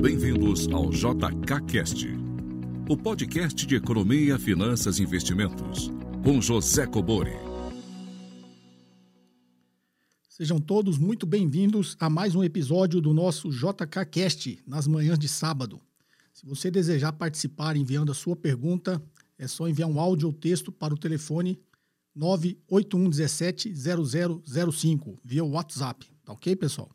Bem-vindos ao JKCast, o podcast de economia, finanças e investimentos, com José Cobori. Sejam todos muito bem-vindos a mais um episódio do nosso JKCast nas manhãs de sábado. Se você desejar participar enviando a sua pergunta, é só enviar um áudio ou texto para o telefone 98117 0005 via WhatsApp, tá ok, pessoal?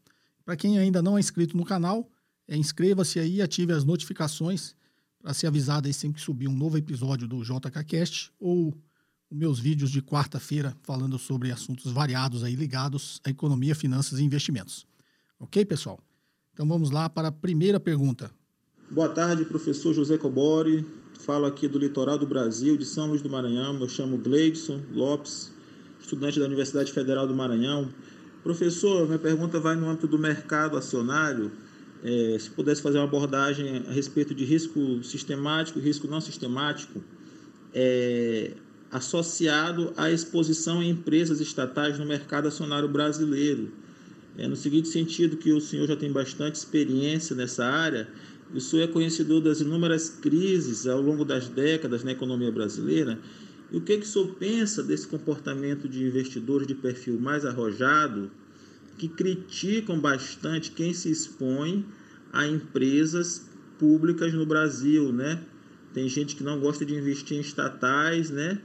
Para quem ainda não é inscrito no canal, é, inscreva-se aí e ative as notificações para ser avisado aí sempre que subir um novo episódio do JKCast ou meus vídeos de quarta-feira falando sobre assuntos variados aí ligados à economia, finanças e investimentos. Ok, pessoal? Então vamos lá para a primeira pergunta. Boa tarde, professor José Cobori. Falo aqui do litoral do Brasil, de São Luís do Maranhão. Eu chamo Gleidson Lopes, estudante da Universidade Federal do Maranhão. Professor, minha pergunta vai no âmbito do mercado acionário. É, se pudesse fazer uma abordagem a respeito de risco sistemático e risco não sistemático, é, associado à exposição em empresas estatais no mercado acionário brasileiro. É, no seguinte sentido, que o senhor já tem bastante experiência nessa área, o senhor é conhecedor das inúmeras crises ao longo das décadas na economia brasileira. E o que, que o senhor pensa desse comportamento de investidores de perfil mais arrojado que criticam bastante quem se expõe a empresas públicas no Brasil, né? Tem gente que não gosta de investir em estatais, né?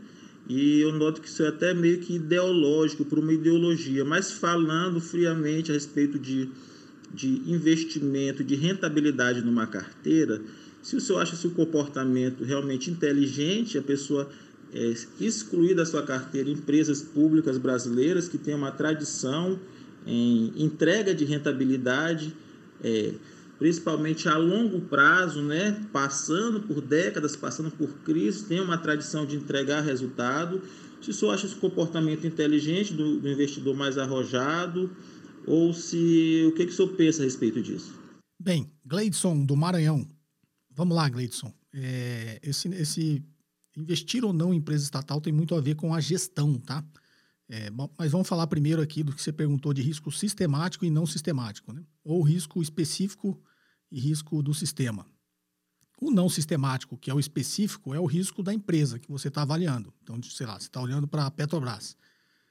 E eu noto que isso é até meio que ideológico, por uma ideologia, mas falando friamente a respeito de de investimento, de rentabilidade numa carteira, se o senhor acha esse comportamento realmente inteligente, a pessoa é, excluir da sua carteira empresas públicas brasileiras que têm uma tradição em entrega de rentabilidade, é, principalmente a longo prazo, né, passando por décadas, passando por crises, tem uma tradição de entregar resultado. Se o senhor acha esse comportamento inteligente do, do investidor mais arrojado, ou se o que, que o senhor pensa a respeito disso? Bem, Gleidson do Maranhão. Vamos lá, Gleidson. É, esse, esse investir ou não em empresa estatal tem muito a ver com a gestão, tá? É, mas vamos falar primeiro aqui do que você perguntou de risco sistemático e não sistemático, né? Ou risco específico e risco do sistema. O não sistemático, que é o específico, é o risco da empresa que você está avaliando. Então, sei lá, você está olhando para a Petrobras.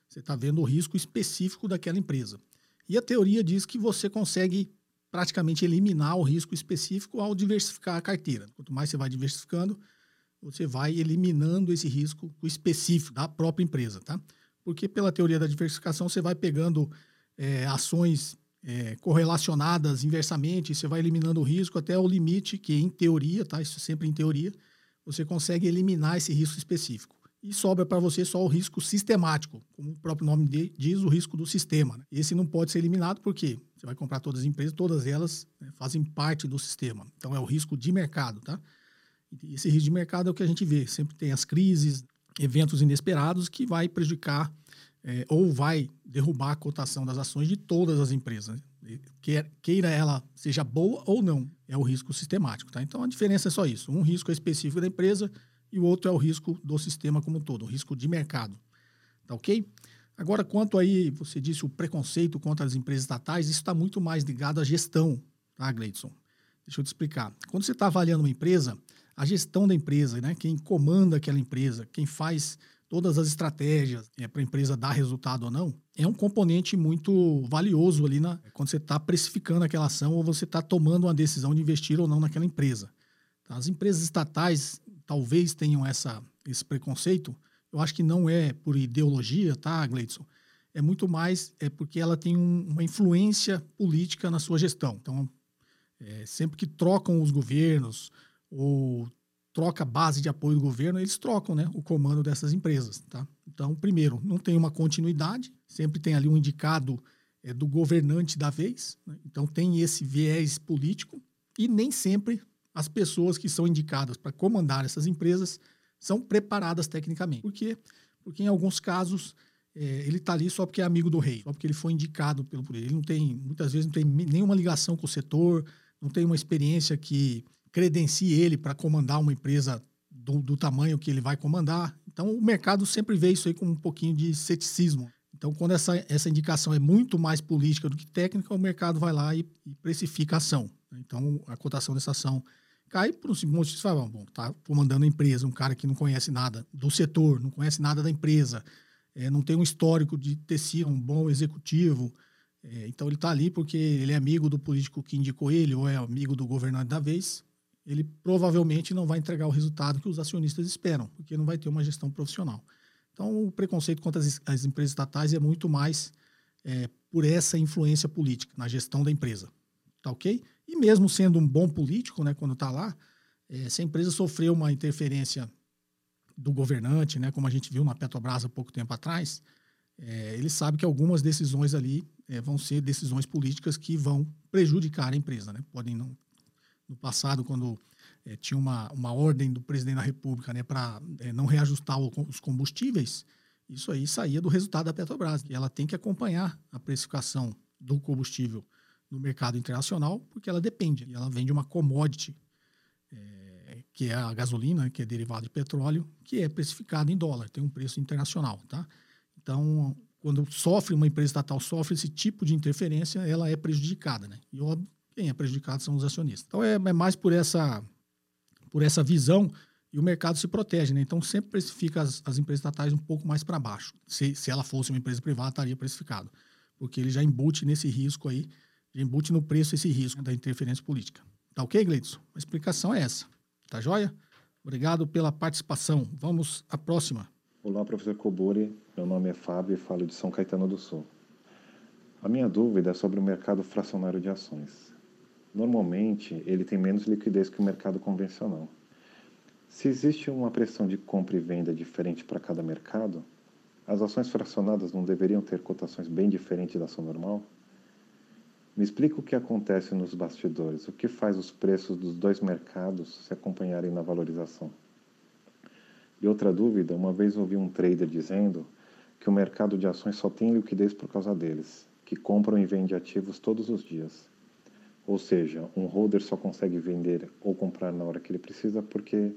Você está vendo o risco específico daquela empresa. E a teoria diz que você consegue praticamente eliminar o risco específico ao diversificar a carteira. Quanto mais você vai diversificando, você vai eliminando esse risco específico da própria empresa, tá? Porque pela teoria da diversificação você vai pegando é, ações é, correlacionadas inversamente, você vai eliminando o risco até o limite que, em teoria, tá? Isso sempre em teoria, você consegue eliminar esse risco específico e sobra para você só o risco sistemático, como o próprio nome diz, o risco do sistema. Né? Esse não pode ser eliminado porque você vai comprar todas as empresas, todas elas né, fazem parte do sistema. Então é o risco de mercado, tá? Esse risco de mercado é o que a gente vê, sempre tem as crises, eventos inesperados que vai prejudicar é, ou vai derrubar a cotação das ações de todas as empresas. Né? Queira ela seja boa ou não, é o risco sistemático, tá? Então a diferença é só isso. Um risco é específico da empresa e o outro é o risco do sistema como um todo, o risco de mercado. Tá ok? Agora, quanto aí, você disse o preconceito contra as empresas estatais, isso está muito mais ligado à gestão, tá, Gleidson? Deixa eu te explicar. Quando você está avaliando uma empresa, a gestão da empresa, né, quem comanda aquela empresa, quem faz todas as estratégias é, para a empresa dar resultado ou não, é um componente muito valioso ali na, quando você está precificando aquela ação ou você está tomando uma decisão de investir ou não naquela empresa. Tá? As empresas estatais, talvez tenham essa, esse preconceito, eu acho que não é por ideologia, tá, Gleidson? É muito mais é porque ela tem um, uma influência política na sua gestão. Então, é, sempre que trocam os governos ou troca base de apoio do governo, eles trocam né, o comando dessas empresas. Tá? Então, primeiro, não tem uma continuidade, sempre tem ali um indicado é, do governante da vez, né? então tem esse viés político, e nem sempre as pessoas que são indicadas para comandar essas empresas são preparadas tecnicamente. Por quê? Porque em alguns casos é, ele está ali só porque é amigo do rei, só porque ele foi indicado pelo por ele. Ele não tem, muitas vezes, não tem nenhuma ligação com o setor, não tem uma experiência que credencie ele para comandar uma empresa do, do, tamanho que ele vai comandar. Então o mercado sempre vê isso aí com um pouquinho de ceticismo. Então, quando essa, essa indicação é muito mais política do que técnica, o mercado vai lá e, e precifica a ação. Então, a cotação dessa ação cai por um motivo. Você fala, bom, tá comandando a empresa, um cara que não conhece nada do setor, não conhece nada da empresa, é, não tem um histórico de ter sido um bom executivo. É, então, ele está ali porque ele é amigo do político que indicou ele ou é amigo do governante da vez. Ele provavelmente não vai entregar o resultado que os acionistas esperam, porque não vai ter uma gestão profissional. Então, o preconceito contra as, as empresas estatais é muito mais é, por essa influência política na gestão da empresa. Tá ok? E mesmo sendo um bom político, né, quando está lá, é, se a empresa sofreu uma interferência do governante, né, como a gente viu na Petrobras há pouco tempo atrás, é, ele sabe que algumas decisões ali é, vão ser decisões políticas que vão prejudicar a empresa. Né? Podem não, no passado, quando é, tinha uma, uma ordem do presidente da República né, para é, não reajustar os combustíveis, isso aí saía do resultado da Petrobras. E ela tem que acompanhar a precificação do combustível no mercado internacional, porque ela depende. E ela vende uma commodity, é, que é a gasolina, que é derivado de petróleo, que é precificada em dólar, tem um preço internacional. Tá? Então, quando sofre uma empresa estatal, sofre esse tipo de interferência, ela é prejudicada. Né? E óbvio, quem é prejudicado são os acionistas. Então, é, é mais por essa, por essa visão e o mercado se protege, né? Então sempre precifica as, as empresas estatais um pouco mais para baixo. Se, se ela fosse uma empresa privada, estaria precificado. Porque ele já embute nesse risco aí embute no preço esse risco da interferência política. Tá ok, Gleidson? A explicação é essa. Tá joia? Obrigado pela participação. Vamos à próxima. Olá, professor Cobori. Meu nome é Fábio e falo de São Caetano do Sul. A minha dúvida é sobre o mercado fracionário de ações. Normalmente, ele tem menos liquidez que o mercado convencional. Se existe uma pressão de compra e venda diferente para cada mercado, as ações fracionadas não deveriam ter cotações bem diferentes da ação normal? Me explica o que acontece nos bastidores, o que faz os preços dos dois mercados se acompanharem na valorização. E outra dúvida, uma vez ouvi um trader dizendo que o mercado de ações só tem liquidez por causa deles, que compram e vendem ativos todos os dias. Ou seja, um holder só consegue vender ou comprar na hora que ele precisa porque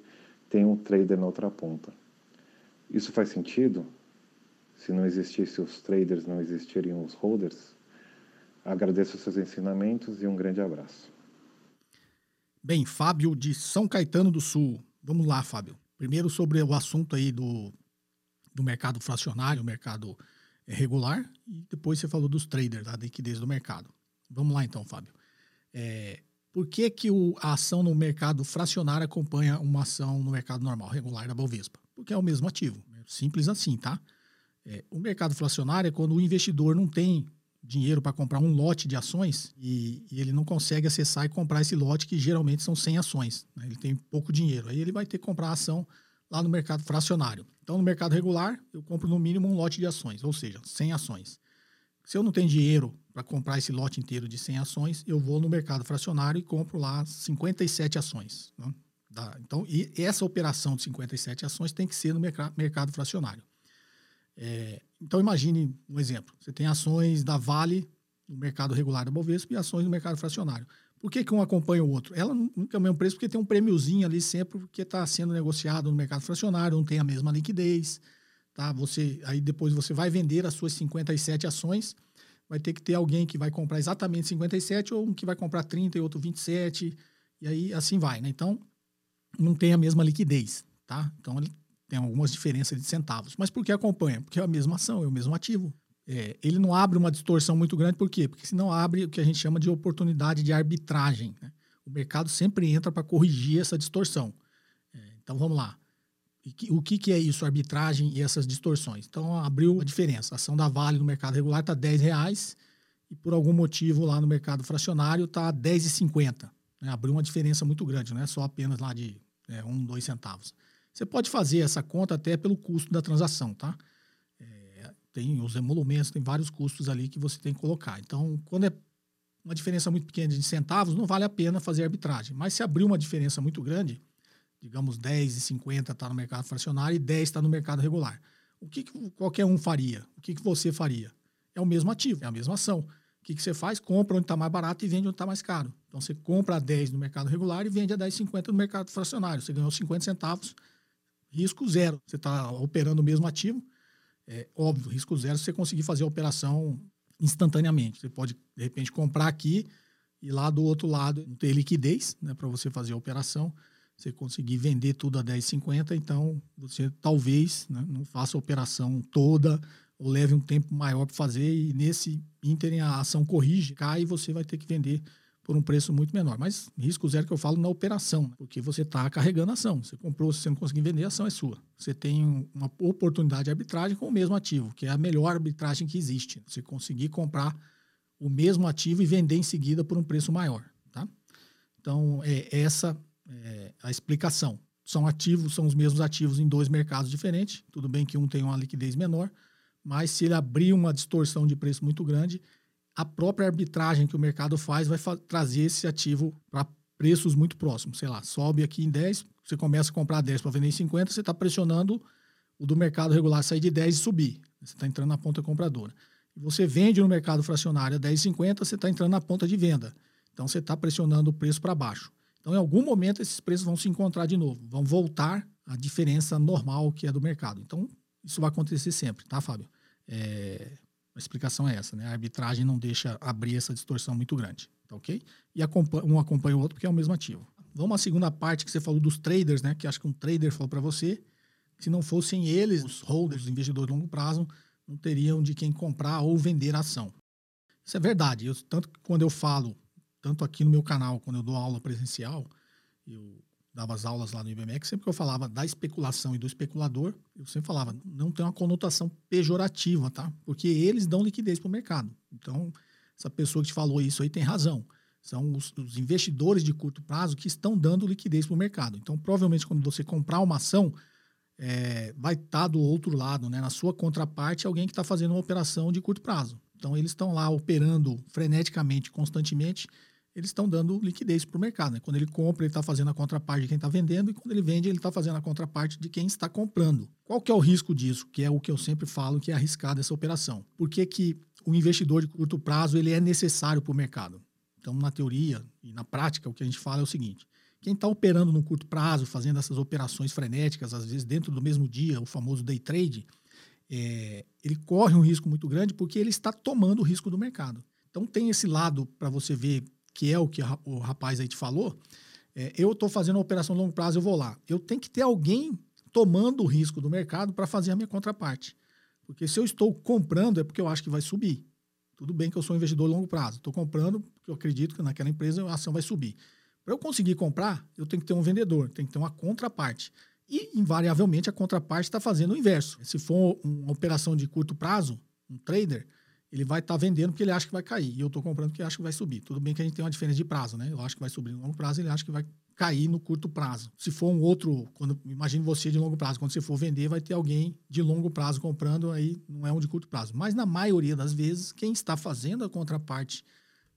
tem um trader na outra ponta. Isso faz sentido? Se não existissem os traders, não existiriam os holders? Agradeço seus ensinamentos e um grande abraço. Bem, Fábio de São Caetano do Sul. Vamos lá, Fábio. Primeiro sobre o assunto aí do, do mercado fracionário, mercado é, regular, e depois você falou dos traders, da liquidez do mercado. Vamos lá então, Fábio. É, por que, que o, a ação no mercado fracionário acompanha uma ação no mercado normal, regular da Bovespa? Porque é o mesmo ativo. Simples assim, tá? É, o mercado fracionário é quando o investidor não tem dinheiro para comprar um lote de ações e, e, ele não consegue acessar e comprar esse lote, que geralmente são 100 ações. Né? Ele tem pouco dinheiro. Aí ele vai ter que comprar a ação lá no mercado fracionário. Então, no mercado regular, eu compro no mínimo um lote de ações, ou seja, 100 ações. Se eu não tenho dinheiro para comprar esse lote inteiro de 100 ações, eu vou no mercado fracionário e compro lá 57 ações. Né? Então, e essa operação de 57 ações tem que ser no mercado fracionário. É, então, imagine um exemplo. Você tem ações da Vale no mercado regular da Bovespa e ações no mercado fracionário. Por que, que um acompanha o outro? Ela nunca é o mesmo preço porque tem um prêmiozinho ali sempre porque está sendo negociado no mercado fracionário, não tem a mesma liquidez. Tá? Você, aí depois você vai vender as suas 57 ações, vai ter que ter alguém que vai comprar exatamente 57 ou um que vai comprar 30 e outro 27, e aí assim vai. Né? Então, não tem a mesma liquidez. Tá? Então, ele tem algumas diferenças de centavos. Mas por que acompanha? Porque é a mesma ação, é o mesmo ativo. É, ele não abre uma distorção muito grande, por quê? Porque senão abre o que a gente chama de oportunidade de arbitragem. Né? O mercado sempre entra para corrigir essa distorção. É, então vamos lá. O que, que é isso, arbitragem e essas distorções? Então abriu a diferença. A ação da Vale no mercado regular está R$ reais e por algum motivo lá no mercado fracionário está R$ 10,50. Né? Abriu uma diferença muito grande, não é só apenas lá de é, um, dois centavos. Você pode fazer essa conta até pelo custo da transação, tá? É, tem os emolumentos, tem vários custos ali que você tem que colocar. Então, quando é uma diferença muito pequena de centavos, não vale a pena fazer arbitragem. Mas se abrir uma diferença muito grande, digamos 10 e 50 está no mercado fracionário e 10 está no mercado regular. O que, que, qualquer um faria? O que, que você faria? É o mesmo ativo, é a mesma ação. O que, que você faz? Compra onde está mais barato e vende onde está mais caro. Então você compra a 10 no mercado regular e vende a 10,50 no mercado fracionário. Você ganhou 50 centavos risco zero. Você está operando o mesmo ativo. É óbvio, risco zero você conseguir fazer a operação instantaneamente. Você pode, de repente, comprar aqui e lá do outro lado não ter liquidez né, para você fazer a operação. Você conseguir vender tudo a 10,50, então você talvez né, não faça a operação toda ou leve um tempo maior para fazer e nesse ínterim a ação corrige, cai e você vai ter que vender por um preço muito menor. Mas risco zero que eu falo na operação, né? porque você está carregando a ação. Você comprou, se você não conseguir vender, a ação é sua. Você tem uma oportunidade de arbitragem com o mesmo ativo, que é a melhor arbitragem que existe. Você conseguir comprar o mesmo ativo e vender em seguida por um preço maior. Tá? Então, é essa é a explicação. São ativos, são os mesmos ativos em dois mercados diferentes. Tudo bem que um tem uma liquidez menor, mas se ele abrir uma distorção de preço muito grande, a própria arbitragem que o mercado faz vai fa trazer esse ativo para preços muito próximos. Sei lá, sobe aqui em 10, você começa a comprar 10 para vender em 50, você está pressionando o do mercado regular sair de 10 e subir. Você está entrando na ponta compradora. E você vende no mercado fracionário a 10,50, você está entrando na ponta de venda. Então você está pressionando o preço para baixo. Então, em algum momento, esses preços vão se encontrar de novo, vão voltar à diferença normal que é do mercado. Então, isso vai acontecer sempre, tá, Fábio? É, a explicação é essa, né? A arbitragem não deixa abrir essa distorção muito grande, tá ok? E um acompanha o outro porque é o mesmo ativo. Vamos à segunda parte que você falou dos traders, né? Que acho que um trader falou para você se não fossem eles, os holders, os investidores de longo prazo, não teriam de quem comprar ou vender a ação. Isso é verdade. Eu, tanto que quando eu falo, tanto aqui no meu canal, quando eu dou aula presencial, eu dava as aulas lá no IBMEC, sempre que eu falava da especulação e do especulador, eu sempre falava, não tem uma conotação pejorativa, tá? Porque eles dão liquidez para o mercado. Então, essa pessoa que te falou isso aí tem razão. São os, os investidores de curto prazo que estão dando liquidez para o mercado. Então, provavelmente, quando você comprar uma ação, é, vai estar tá do outro lado, né? Na sua contraparte, alguém que está fazendo uma operação de curto prazo. Então, eles estão lá operando freneticamente, constantemente, eles estão dando liquidez para o mercado. Né? Quando ele compra, ele está fazendo a contraparte de quem está vendendo, e quando ele vende, ele está fazendo a contraparte de quem está comprando. Qual que é o risco disso? Que é o que eu sempre falo que é arriscado essa operação. Por que, que o investidor de curto prazo ele é necessário para o mercado? Então, na teoria e na prática, o que a gente fala é o seguinte: quem está operando no curto prazo, fazendo essas operações frenéticas, às vezes dentro do mesmo dia, o famoso day trade, é, ele corre um risco muito grande porque ele está tomando o risco do mercado. Então tem esse lado para você ver que é o que o rapaz aí te falou, é, eu estou fazendo uma operação a longo prazo, eu vou lá. Eu tenho que ter alguém tomando o risco do mercado para fazer a minha contraparte. Porque se eu estou comprando, é porque eu acho que vai subir. Tudo bem que eu sou um investidor a longo prazo. Estou comprando porque eu acredito que naquela empresa a ação vai subir. Para eu conseguir comprar, eu tenho que ter um vendedor, tem que ter uma contraparte. E, invariavelmente, a contraparte está fazendo o inverso. Se for uma operação de curto prazo, um trader, ele vai estar tá vendendo porque ele acha que vai cair. E eu estou comprando porque acho que vai subir. Tudo bem que a gente tem uma diferença de prazo, né? Eu acho que vai subir no longo prazo, ele acha que vai cair no curto prazo. Se for um outro, quando imagine você de longo prazo, quando você for vender, vai ter alguém de longo prazo comprando, aí não é um de curto prazo. Mas na maioria das vezes, quem está fazendo a contraparte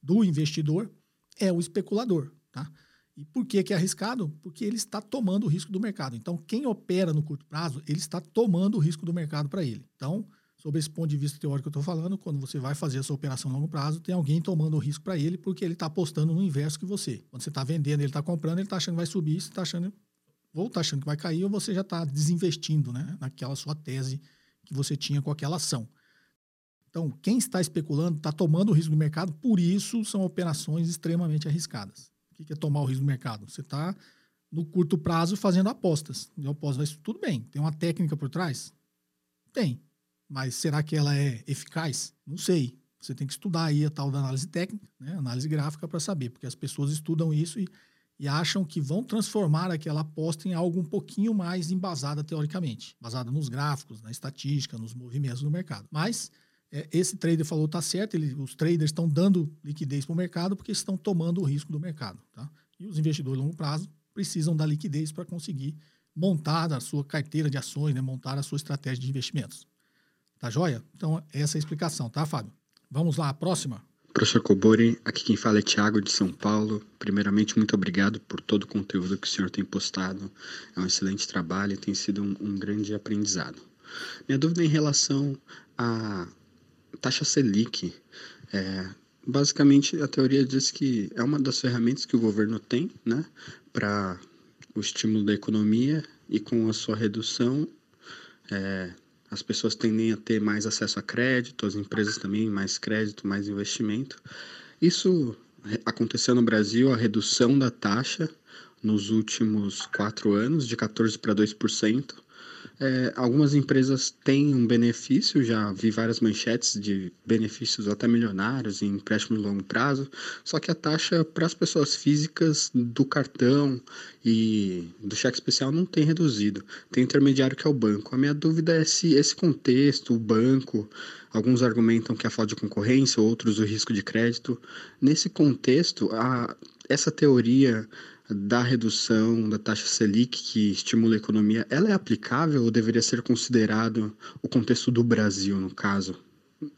do investidor é o especulador, tá? E por que, que é arriscado? Porque ele está tomando o risco do mercado. Então, quem opera no curto prazo, ele está tomando o risco do mercado para ele. Então, Sobre esse ponto de vista teórico que eu estou falando, quando você vai fazer essa operação a longo prazo, tem alguém tomando o risco para ele, porque ele está apostando no inverso que você. Quando você está vendendo, ele está comprando, ele está achando que vai subir, você está achando, ou está achando que vai cair, ou você já está desinvestindo né, naquela sua tese que você tinha com aquela ação. Então, quem está especulando está tomando o risco do mercado, por isso são operações extremamente arriscadas. O que é tomar o risco do mercado? Você está, no curto prazo, fazendo apostas. E aposto, tudo bem. Tem uma técnica por trás? Tem. Mas será que ela é eficaz? Não sei. Você tem que estudar aí a tal da análise técnica, né? análise gráfica, para saber, porque as pessoas estudam isso e, e acham que vão transformar aquela aposta em algo um pouquinho mais embasada teoricamente, basada nos gráficos, na estatística, nos movimentos do mercado. Mas é, esse trader falou tá certo, ele, os traders estão dando liquidez para o mercado porque estão tomando o risco do mercado. Tá? E os investidores a longo prazo precisam da liquidez para conseguir montar a sua carteira de ações, né? montar a sua estratégia de investimentos. Tá joia? Então, essa é a explicação, tá, Fábio? Vamos lá, a próxima. Professor Cobori, aqui quem fala é Tiago de São Paulo. Primeiramente, muito obrigado por todo o conteúdo que o senhor tem postado. É um excelente trabalho e tem sido um, um grande aprendizado. Minha dúvida é em relação à taxa Selic. É, basicamente, a teoria diz que é uma das ferramentas que o governo tem né, para o estímulo da economia e com a sua redução, é, as pessoas tendem a ter mais acesso a crédito, as empresas também mais crédito, mais investimento. Isso aconteceu no Brasil, a redução da taxa nos últimos quatro anos, de 14% para 2%. É, algumas empresas têm um benefício, já vi várias manchetes de benefícios até milionários em empréstimo de longo prazo, só que a taxa para as pessoas físicas do cartão e do cheque especial não tem reduzido. Tem intermediário que é o banco. A minha dúvida é se esse contexto, o banco, alguns argumentam que é a falta de concorrência, outros o risco de crédito. Nesse contexto, a, essa teoria da redução da taxa Selic que estimula a economia, ela é aplicável ou deveria ser considerado o contexto do Brasil, no caso?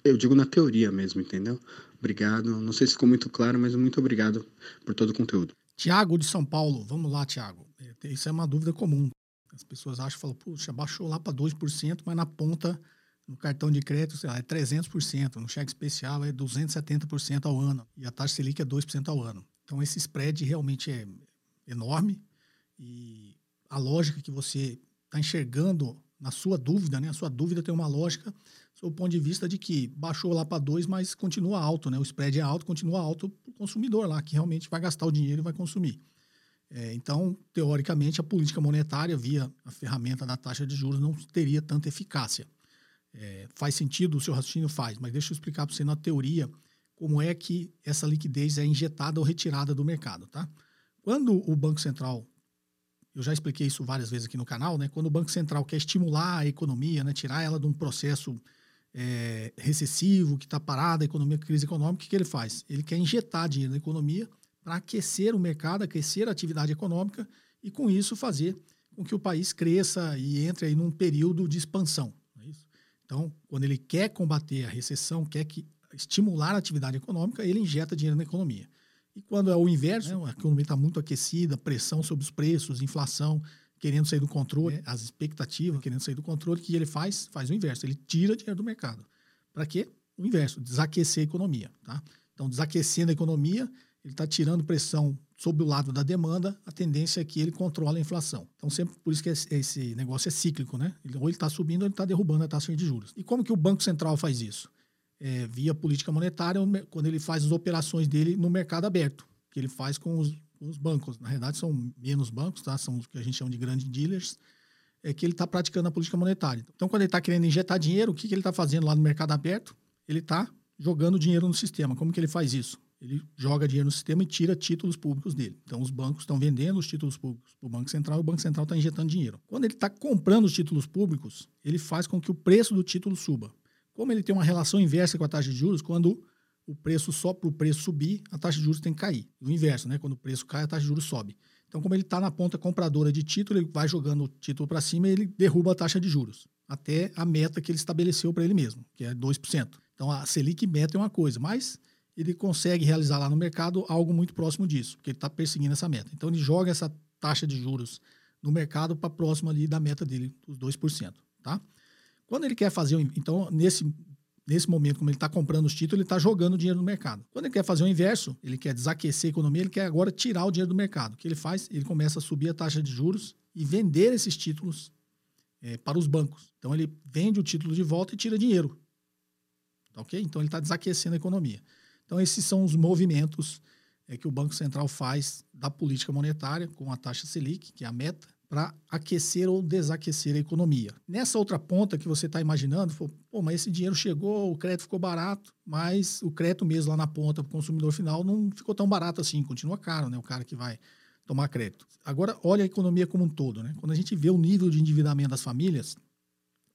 Eu digo na teoria mesmo, entendeu? Obrigado. Não sei se ficou muito claro, mas muito obrigado por todo o conteúdo. Tiago de São Paulo, vamos lá, Tiago. É, isso é uma dúvida comum. As pessoas acham, falam, puxa, baixou lá para 2%, mas na ponta, no cartão de crédito, sei lá, é 300%, no cheque especial é 270% ao ano, e a taxa Selic é 2% ao ano. Então, esse spread realmente é, enorme e a lógica que você está enxergando na sua dúvida, né? A sua dúvida tem uma lógica sob o ponto de vista de que baixou lá para 2, mas continua alto, né? O spread é alto, continua alto para o consumidor lá, que realmente vai gastar o dinheiro e vai consumir. É, então, teoricamente, a política monetária, via a ferramenta da taxa de juros, não teria tanta eficácia. É, faz sentido, o seu raciocínio faz, mas deixa eu explicar para você na teoria como é que essa liquidez é injetada ou retirada do mercado, tá? Quando o Banco Central, eu já expliquei isso várias vezes aqui no canal, né? Quando o Banco Central quer estimular a economia, né? tirar ela de um processo é, recessivo, que está parada, a economia, crise econômica, o que ele faz? Ele quer injetar dinheiro na economia para aquecer o mercado, aquecer a atividade econômica e, com isso, fazer com que o país cresça e entre aí num período de expansão. É então, quando ele quer combater a recessão, quer que, estimular a atividade econômica, ele injeta dinheiro na economia. E quando é o inverso, né, a economia está muito aquecida, pressão sobre os preços, inflação querendo sair do controle, é. as expectativas querendo sair do controle, o que ele faz? Faz o inverso, ele tira dinheiro do mercado. Para quê? O inverso, desaquecer a economia. Tá? Então, desaquecendo a economia, ele está tirando pressão sobre o lado da demanda, a tendência é que ele controla a inflação. Então, sempre por isso que esse negócio é cíclico, né? Ou ele está subindo ou ele está derrubando a taxa de juros. E como que o Banco Central faz isso? É, via política monetária quando ele faz as operações dele no mercado aberto, que ele faz com os, com os bancos. Na verdade, são menos bancos, tá? são os que a gente chama de grandes dealers, é que ele está praticando a política monetária. Então, quando ele está querendo injetar dinheiro, o que, que ele está fazendo lá no mercado aberto? Ele está jogando dinheiro no sistema. Como que ele faz isso? Ele joga dinheiro no sistema e tira títulos públicos dele. Então, os bancos estão vendendo os títulos públicos para o Banco Central e o Banco Central está injetando dinheiro. Quando ele está comprando os títulos públicos, ele faz com que o preço do título suba. Como ele tem uma relação inversa com a taxa de juros, quando o preço só para o preço subir, a taxa de juros tem que cair. O inverso, né? Quando o preço cai, a taxa de juros sobe. Então, como ele está na ponta compradora de título, ele vai jogando o título para cima e ele derruba a taxa de juros até a meta que ele estabeleceu para ele mesmo, que é 2%. Então, a Selic meta é uma coisa, mas ele consegue realizar lá no mercado algo muito próximo disso, porque ele está perseguindo essa meta. Então, ele joga essa taxa de juros no mercado para próximo ali da meta dele, dos 2%. Tá? Quando ele quer fazer, então, nesse, nesse momento, como ele está comprando os títulos, ele está jogando dinheiro no mercado. Quando ele quer fazer o inverso, ele quer desaquecer a economia, ele quer agora tirar o dinheiro do mercado. O que ele faz? Ele começa a subir a taxa de juros e vender esses títulos é, para os bancos. Então, ele vende o título de volta e tira dinheiro. Ok? Então, ele está desaquecendo a economia. Então, esses são os movimentos é, que o Banco Central faz da política monetária com a taxa Selic, que é a meta, para aquecer ou desaquecer a economia. Nessa outra ponta que você está imaginando, pô, mas esse dinheiro chegou, o crédito ficou barato, mas o crédito mesmo lá na ponta para o consumidor final não ficou tão barato assim, continua caro, né? O cara que vai tomar crédito. Agora, olha a economia como um todo, né? Quando a gente vê o nível de endividamento das famílias,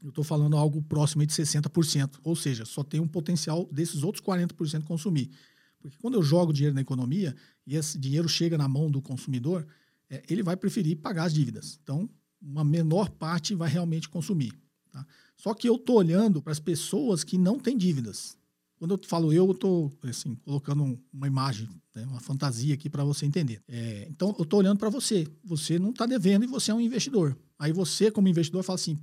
eu estou falando algo próximo de 60%, ou seja, só tem um potencial desses outros 40% consumir. Porque quando eu jogo dinheiro na economia e esse dinheiro chega na mão do consumidor, é, ele vai preferir pagar as dívidas. Então, uma menor parte vai realmente consumir. Tá? Só que eu estou olhando para as pessoas que não têm dívidas. Quando eu falo eu, eu estou assim, colocando uma imagem, né, uma fantasia aqui para você entender. É, então, eu estou olhando para você. Você não está devendo e você é um investidor. Aí você, como investidor, fala assim,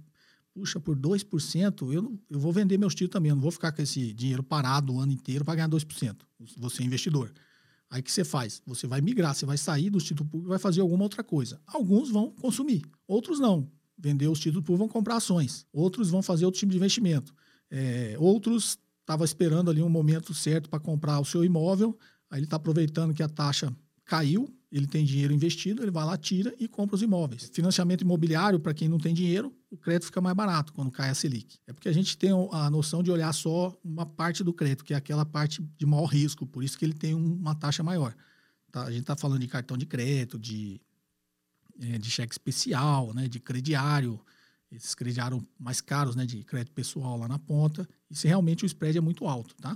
puxa, por 2%, eu, eu vou vender meus títulos também. Eu não vou ficar com esse dinheiro parado o ano inteiro para ganhar 2%. Você é investidor. Aí que você faz? Você vai migrar, você vai sair do título público e vai fazer alguma outra coisa. Alguns vão consumir, outros não. vender os títulos públicos, vão comprar ações. Outros vão fazer outro tipo de investimento. É, outros estavam esperando ali um momento certo para comprar o seu imóvel, aí ele está aproveitando que a taxa caiu, ele tem dinheiro investido, ele vai lá, tira e compra os imóveis. Financiamento imobiliário, para quem não tem dinheiro, o crédito fica mais barato quando cai a Selic. É porque a gente tem a noção de olhar só uma parte do crédito, que é aquela parte de maior risco, por isso que ele tem uma taxa maior. Tá? A gente está falando de cartão de crédito, de, é, de cheque especial, né, de crediário, esses crediários mais caros, né, de crédito pessoal lá na ponta, e se realmente o spread é muito alto, tá?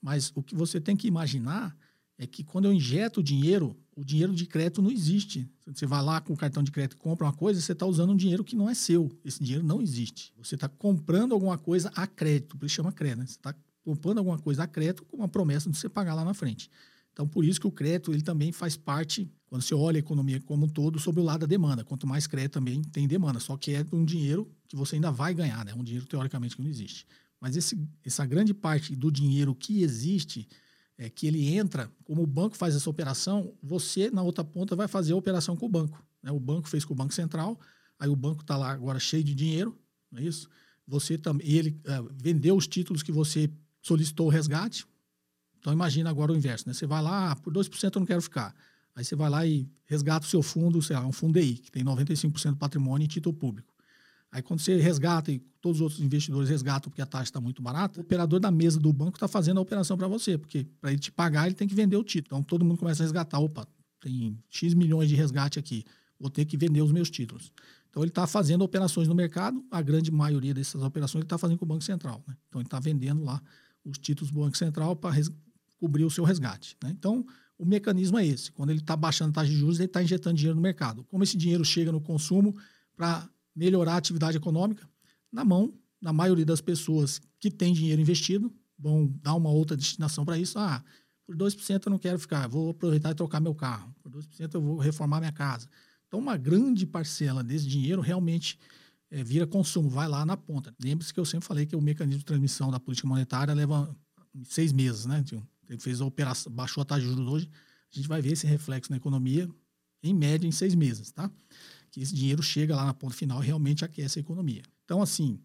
Mas o que você tem que imaginar é que quando eu injeto dinheiro, o dinheiro de crédito não existe. Você vai lá com o cartão de crédito e compra uma coisa, você está usando um dinheiro que não é seu. Esse dinheiro não existe. Você está comprando alguma coisa a crédito, por isso chama crédito. Né? Você está comprando alguma coisa a crédito com uma promessa de você pagar lá na frente. Então, por isso que o crédito ele também faz parte, quando você olha a economia como um todo, sobre o lado da demanda. Quanto mais crédito também tem demanda, só que é um dinheiro que você ainda vai ganhar, né? um dinheiro teoricamente que não existe. Mas esse, essa grande parte do dinheiro que existe é, que ele entra, como o banco faz essa operação, você na outra ponta vai fazer a operação com o banco. Né? O banco fez com o Banco Central, aí o banco está lá agora cheio de dinheiro, não é isso? Você também, ele é, vendeu os títulos que você solicitou o resgate. Então imagina agora o inverso, né? Você vai lá, ah, por 2% eu não quero ficar. Aí você vai lá e resgata o seu fundo, sei lá, um fundo DI, que tem 95% do patrimônio em título público. Aí quando você resgata e todos os outros investidores resgatam porque a taxa está muito barata, o operador da mesa do banco está fazendo a operação para você, porque para ele te pagar ele tem que vender o título. Então todo mundo começa a resgatar, opa, tem X milhões de resgate aqui, vou ter que vender os meus títulos. Então ele está fazendo operações no mercado, a grande maioria dessas operações ele está fazendo com o Banco Central. Né? Então ele está vendendo lá os títulos do Banco Central para cobrir o seu resgate. Né? Então o mecanismo é esse. Quando ele está baixando a taxa de juros, ele está injetando dinheiro no mercado. Como esse dinheiro chega no consumo para melhorar a atividade econômica na mão da maioria das pessoas que tem dinheiro investido, vão dar uma outra destinação para isso. Ah, por 2% eu não quero ficar, vou aproveitar e trocar meu carro. Por 2% eu vou reformar minha casa. Então, uma grande parcela desse dinheiro realmente é, vira consumo, vai lá na ponta. Lembre-se que eu sempre falei que o mecanismo de transmissão da política monetária leva seis meses, né? Ele fez a operação, baixou a taxa de juros hoje, a gente vai ver esse reflexo na economia, em média, em seis meses, tá? Que esse dinheiro chega lá na ponta final e realmente aquece a economia. Então, assim,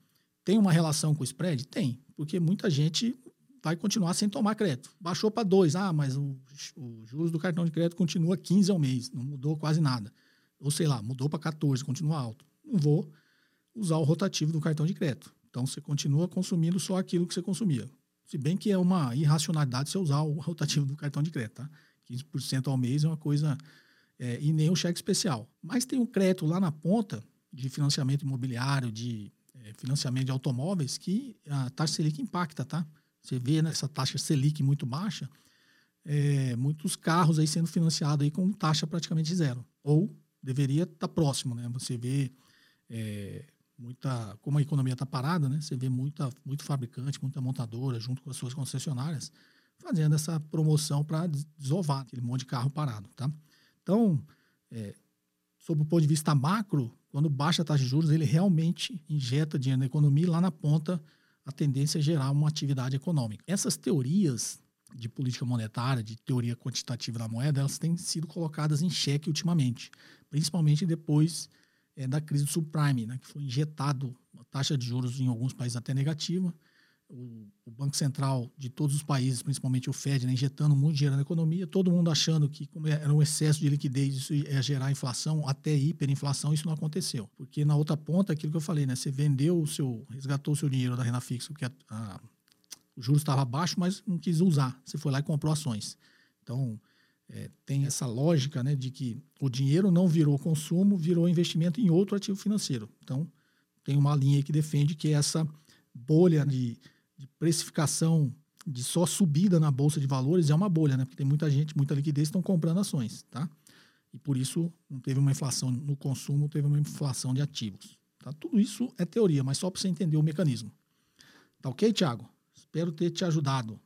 tem uma relação com o spread? Tem, porque muita gente vai continuar sem tomar crédito. Baixou para 2, ah, mas o, o juros do cartão de crédito continua 15 ao mês, não mudou quase nada. Ou sei lá, mudou para 14, continua alto. Não vou usar o rotativo do cartão de crédito. Então você continua consumindo só aquilo que você consumia. Se bem que é uma irracionalidade você usar o rotativo do cartão de crédito, tá? 15% ao mês é uma coisa é, e nem o cheque especial. Mas tem um crédito lá na ponta de financiamento imobiliário, de é, financiamento de automóveis, que a taxa Selic impacta, tá? Você vê nessa taxa Selic muito baixa, é, muitos carros aí sendo financiados aí com taxa praticamente zero. Ou deveria estar tá próximo, né? Você vê é, muita, como a economia está parada, né? Você vê muita, muito fabricante, muita montadora junto com as suas concessionárias fazendo essa promoção para desovar aquele monte de carro parado, tá? Então, é, sob o ponto de vista macro, quando baixa a taxa de juros, ele realmente injeta dinheiro na economia e lá na ponta a tendência é gerar uma atividade econômica. Essas teorias de política monetária, de teoria quantitativa da moeda, elas têm sido colocadas em xeque ultimamente, principalmente depois é, da crise do subprime, né, que foi injetado a taxa de juros em alguns países até negativa, o, Banco Central de todos os países, principalmente o Fed, né, injetando muito dinheiro na economia, todo mundo achando que como é, era um excesso de liquidez, isso ia gerar inflação, até hiperinflação, isso não aconteceu. Porque na outra ponta, aquilo que eu falei, né, você vendeu o seu, resgatou o seu dinheiro da renda fixa, porque a, a, o juros estava baixo, mas não quis usar, você foi lá e comprou ações. Então, é, tem essa lógica né, de que o dinheiro não virou consumo, virou investimento em outro ativo financeiro. Então, tem uma linha que defende que essa bolha de de precificação de só subida na bolsa de valores é uma bolha, né? Porque tem muita gente, muita liquidez estão comprando ações, tá? E por isso não teve uma inflação no consumo, teve uma inflação de ativos. Tá? Tudo isso é teoria, mas só para você entender o mecanismo. Tá ok, Tiago? Espero ter te ajudado.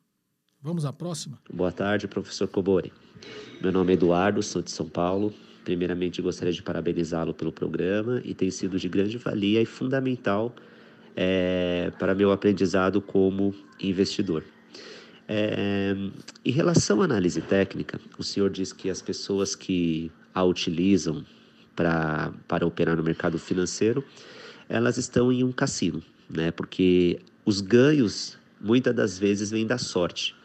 Vamos à próxima? Boa tarde, professor Cobori. Meu nome é Eduardo, sou de São Paulo. Primeiramente, gostaria de parabenizá-lo pelo programa e tem sido de grande valia e fundamental é, para meu aprendizado como investidor. É, em relação à análise técnica, o senhor diz que as pessoas que a utilizam pra, para operar no mercado financeiro, elas estão em um cassino, né? Porque os ganhos muitas das vezes vêm da sorte.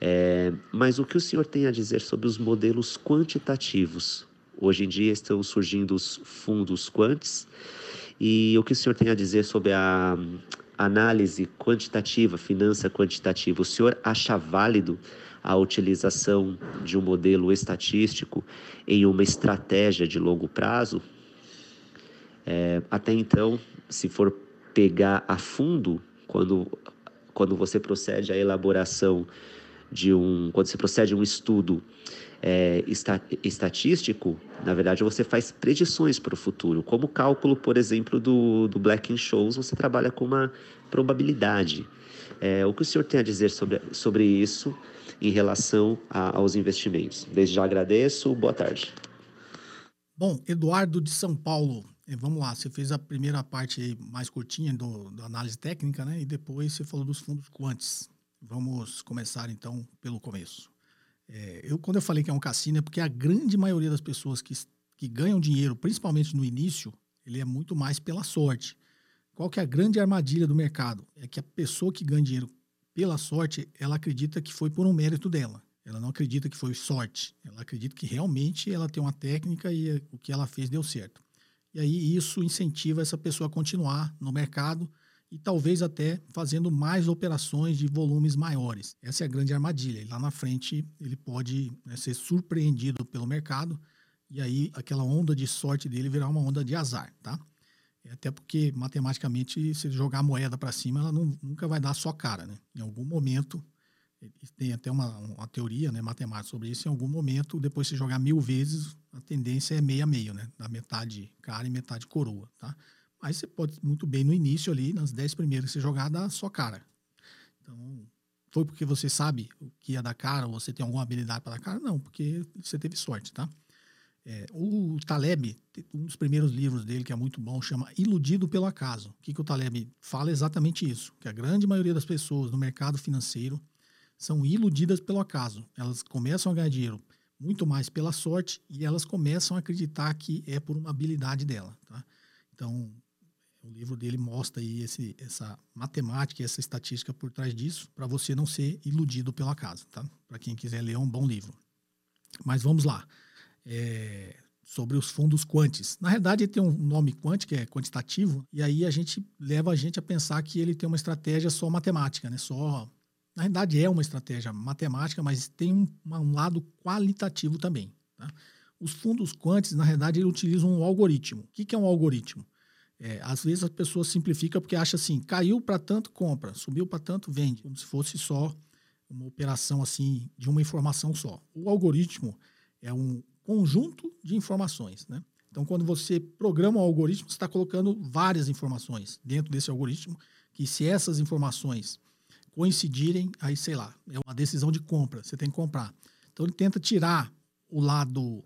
É, mas o que o senhor tem a dizer sobre os modelos quantitativos? Hoje em dia estão surgindo os fundos quantes e o que o senhor tem a dizer sobre a análise quantitativa, finança quantitativa? O senhor acha válido a utilização de um modelo estatístico em uma estratégia de longo prazo? É, até então, se for pegar a fundo, quando, quando você procede à elaboração de um. quando você procede a um estudo é, estatístico, na verdade você faz predições para o futuro. Como cálculo, por exemplo, do, do Black Shows, você trabalha com uma probabilidade. É, o que o senhor tem a dizer sobre, sobre isso em relação a, aos investimentos? Desde já agradeço, boa tarde. Bom, Eduardo de São Paulo, é, vamos lá, você fez a primeira parte mais curtinha do, da análise técnica, né? E depois você falou dos fundos quantes. Vamos começar então pelo começo. É, eu, quando eu falei que é um cassino, é porque a grande maioria das pessoas que, que ganham dinheiro, principalmente no início, ele é muito mais pela sorte. Qual que é a grande armadilha do mercado? É que a pessoa que ganha dinheiro pela sorte, ela acredita que foi por um mérito dela. Ela não acredita que foi sorte. Ela acredita que realmente ela tem uma técnica e o que ela fez deu certo. E aí isso incentiva essa pessoa a continuar no mercado e talvez até fazendo mais operações de volumes maiores. Essa é a grande armadilha. Lá na frente ele pode né, ser surpreendido pelo mercado e aí aquela onda de sorte dele virar uma onda de azar, tá? Até porque matematicamente se jogar a moeda para cima, ela não, nunca vai dar só cara, né? Em algum momento tem até uma, uma teoria né, matemática sobre isso. Em algum momento, depois de jogar mil vezes, a tendência é meia meio, né? Da metade cara e metade coroa, tá? Mas você pode muito bem no início ali, nas 10 primeiras que você jogar, dar só cara. Então, foi porque você sabe o que ia dar cara, ou você tem alguma habilidade para dar cara? Não, porque você teve sorte, tá? É, o Taleb, um dos primeiros livros dele, que é muito bom, chama Iludido pelo Acaso. O que, que o Taleb fala? É exatamente isso, que a grande maioria das pessoas no mercado financeiro são iludidas pelo acaso. Elas começam a ganhar dinheiro muito mais pela sorte e elas começam a acreditar que é por uma habilidade dela, tá? Então, o livro dele mostra aí esse, essa matemática essa estatística por trás disso, para você não ser iludido pela casa, tá? Para quem quiser ler, é um bom livro. Mas vamos lá. É, sobre os fundos quantes. Na verdade, ele tem um nome quant, que é quantitativo, e aí a gente leva a gente a pensar que ele tem uma estratégia só matemática, né? Só na verdade é uma estratégia matemática, mas tem um, um lado qualitativo também. Tá? Os fundos quantes, na verdade, ele utilizam um algoritmo. O que, que é um algoritmo? É, às vezes a pessoa simplifica porque acha assim, caiu para tanto, compra, subiu para tanto, vende, como se fosse só uma operação assim de uma informação só. O algoritmo é um conjunto de informações, né? Então, quando você programa o algoritmo, você está colocando várias informações dentro desse algoritmo, que se essas informações coincidirem, aí sei lá, é uma decisão de compra, você tem que comprar. Então, ele tenta tirar o lado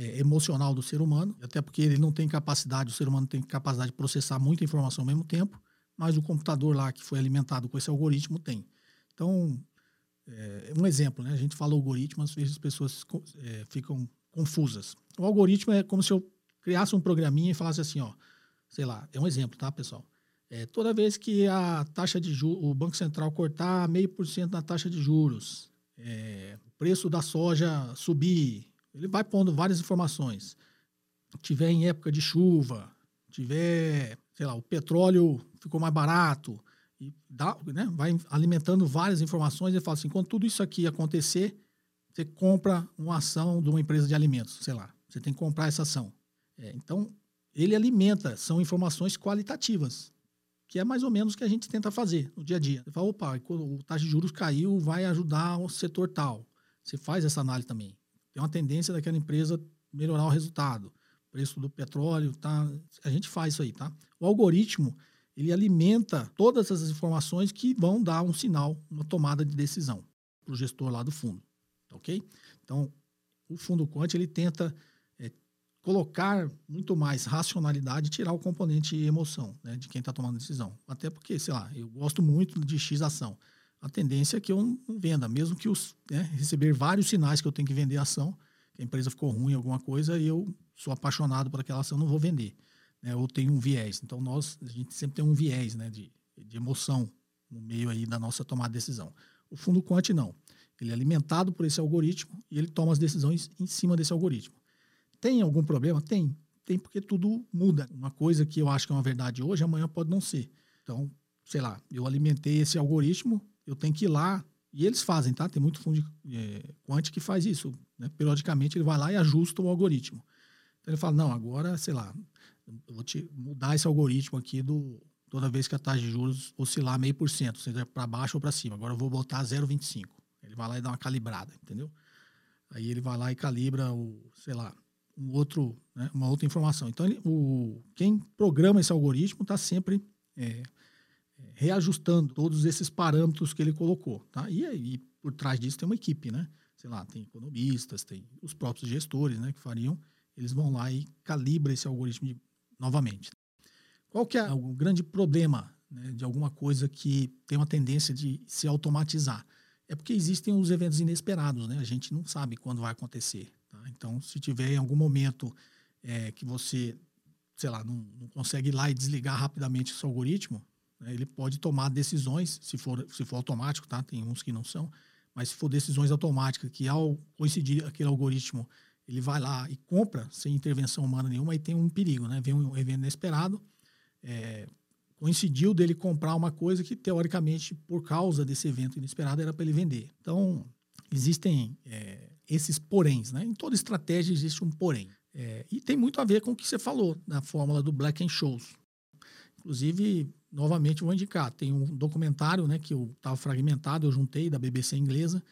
é, emocional do ser humano, até porque ele não tem capacidade, o ser humano tem capacidade de processar muita informação ao mesmo tempo, mas o computador lá que foi alimentado com esse algoritmo tem. Então, é, um exemplo, né? A gente fala algoritmo, às vezes as pessoas é, ficam confusas. O algoritmo é como se eu criasse um programinha e falasse assim, ó, sei lá, é um exemplo, tá, pessoal? É, toda vez que a taxa de juros, o Banco Central cortar meio por cento na taxa de juros, é, o preço da soja subir, ele vai pondo várias informações. Tiver em época de chuva, tiver, sei lá, o petróleo ficou mais barato, e dá, né, vai alimentando várias informações e fala assim, quando tudo isso aqui acontecer, você compra uma ação de uma empresa de alimentos, sei lá, você tem que comprar essa ação. É, então, ele alimenta, são informações qualitativas, que é mais ou menos o que a gente tenta fazer no dia a dia. Você fala, opa, o taxa de juros caiu, vai ajudar o setor tal. Você faz essa análise também tem uma tendência daquela empresa melhorar o resultado. Preço do petróleo, tá? A gente faz isso aí, tá? O algoritmo, ele alimenta todas essas informações que vão dar um sinal, uma tomada de decisão para o gestor lá do fundo, tá ok? Então, o fundo quant, ele tenta é, colocar muito mais racionalidade e tirar o componente emoção né, de quem está tomando decisão. Até porque, sei lá, eu gosto muito de X ação a tendência é que eu não venda, mesmo que os, né, receber vários sinais que eu tenho que vender a ação, que a empresa ficou ruim, alguma coisa, e eu sou apaixonado por aquela ação, não vou vender. Né? Ou tenho um viés. Então, nós, a gente sempre tem um viés né? de, de emoção no meio aí da nossa tomada de decisão. O fundo quant não. Ele é alimentado por esse algoritmo e ele toma as decisões em cima desse algoritmo. Tem algum problema? Tem. Tem porque tudo muda. Uma coisa que eu acho que é uma verdade hoje, amanhã pode não ser. Então, sei lá, eu alimentei esse algoritmo, eu tenho que ir lá, e eles fazem, tá? Tem muito fundo de é, que faz isso. Né? Periodicamente ele vai lá e ajusta o algoritmo. Então ele fala, não, agora, sei lá, eu vou te mudar esse algoritmo aqui do toda vez que a taxa de juros oscilar meio por cento, seja para baixo ou para cima. Agora eu vou botar 0,25. Ele vai lá e dá uma calibrada, entendeu? Aí ele vai lá e calibra o, sei lá, um outro, né, uma outra informação. Então, ele, o, quem programa esse algoritmo está sempre é, reajustando todos esses parâmetros que ele colocou. Tá? E, e por trás disso tem uma equipe, né? Sei lá, tem economistas, tem os próprios gestores né, que fariam. Eles vão lá e calibram esse algoritmo de, novamente. Qual que é o grande problema né, de alguma coisa que tem uma tendência de se automatizar? É porque existem os eventos inesperados, né? A gente não sabe quando vai acontecer. Tá? Então, se tiver em algum momento é, que você, sei lá, não, não, consegue ir lá e desligar rapidamente seu algoritmo, ele pode tomar decisões, se for, se for automático, tá? Tem uns que não são, mas se for decisões automáticas, que ao coincidir aquele algoritmo, ele vai lá e compra sem intervenção humana nenhuma, aí tem um perigo, né? Vem um evento inesperado, é, coincidiu dele comprar uma coisa que, teoricamente, por causa desse evento inesperado, era para ele vender. Então, existem é, esses poréns, né? Em toda estratégia existe um porém. É, e tem muito a ver com o que você falou na fórmula do Black and Shows. Inclusive, novamente vou indicar, tem um documentário, né, que eu estava fragmentado, eu juntei da BBC inglesa,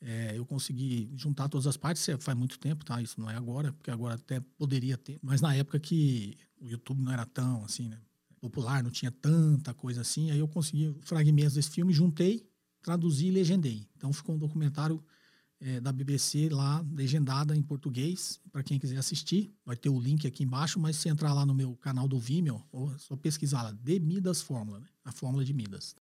é, eu consegui juntar todas as partes, faz muito tempo, tá? Isso não é agora, porque agora até poderia ter, mas na época que o YouTube não era tão assim, né, popular, não tinha tanta coisa assim, aí eu consegui fragmentos desse filme, juntei, traduzi e legendei. Então ficou um documentário é, da BBC lá, legendada em português, para quem quiser assistir. Vai ter o link aqui embaixo, mas se entrar lá no meu canal do Vimeo, ou só pesquisar lá, The Midas Fórmula, né? a fórmula de Midas.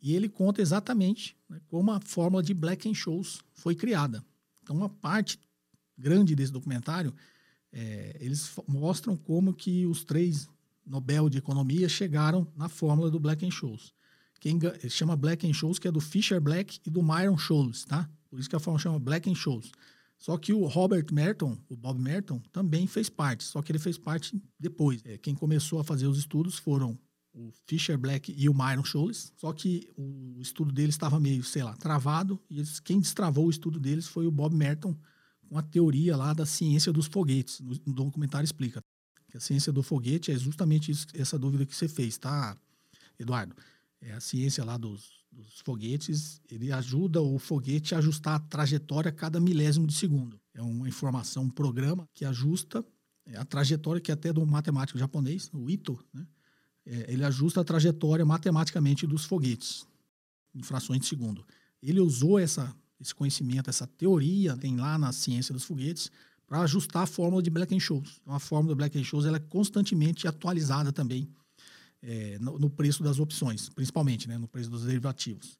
E ele conta exatamente né, como a fórmula de Black and Shows foi criada. Então, uma parte grande desse documentário, é, eles mostram como que os três Nobel de Economia chegaram na fórmula do Black and Scholes. Quem chama Black and Scholes, que é do Fisher Black e do Myron Scholes, tá? Por isso que a fórmula chama Black and Scholes. Só que o Robert Merton, o Bob Merton, também fez parte, só que ele fez parte depois. É, quem começou a fazer os estudos foram o Fisher Black e o Myron Scholes, só que o estudo deles estava meio, sei lá, travado, e eles, quem destravou o estudo deles foi o Bob Merton, com a teoria lá da ciência dos foguetes. No, no documentário explica que a ciência do foguete é justamente isso, essa dúvida que você fez, tá, Eduardo? É a ciência lá dos, dos foguetes, ele ajuda o foguete a ajustar a trajetória a cada milésimo de segundo. É uma informação, um programa que ajusta é, a trajetória, que é até do matemático japonês, o Ito, né? É, ele ajusta a trajetória matematicamente dos foguetes, em frações de segundo. Ele usou essa, esse conhecimento, essa teoria, tem lá na ciência dos foguetes, para ajustar a fórmula de Black Scholes. Então, a fórmula do Black Scholes ela é constantemente atualizada também é, no, no, preço das opções, principalmente, né, no preço dos derivativos.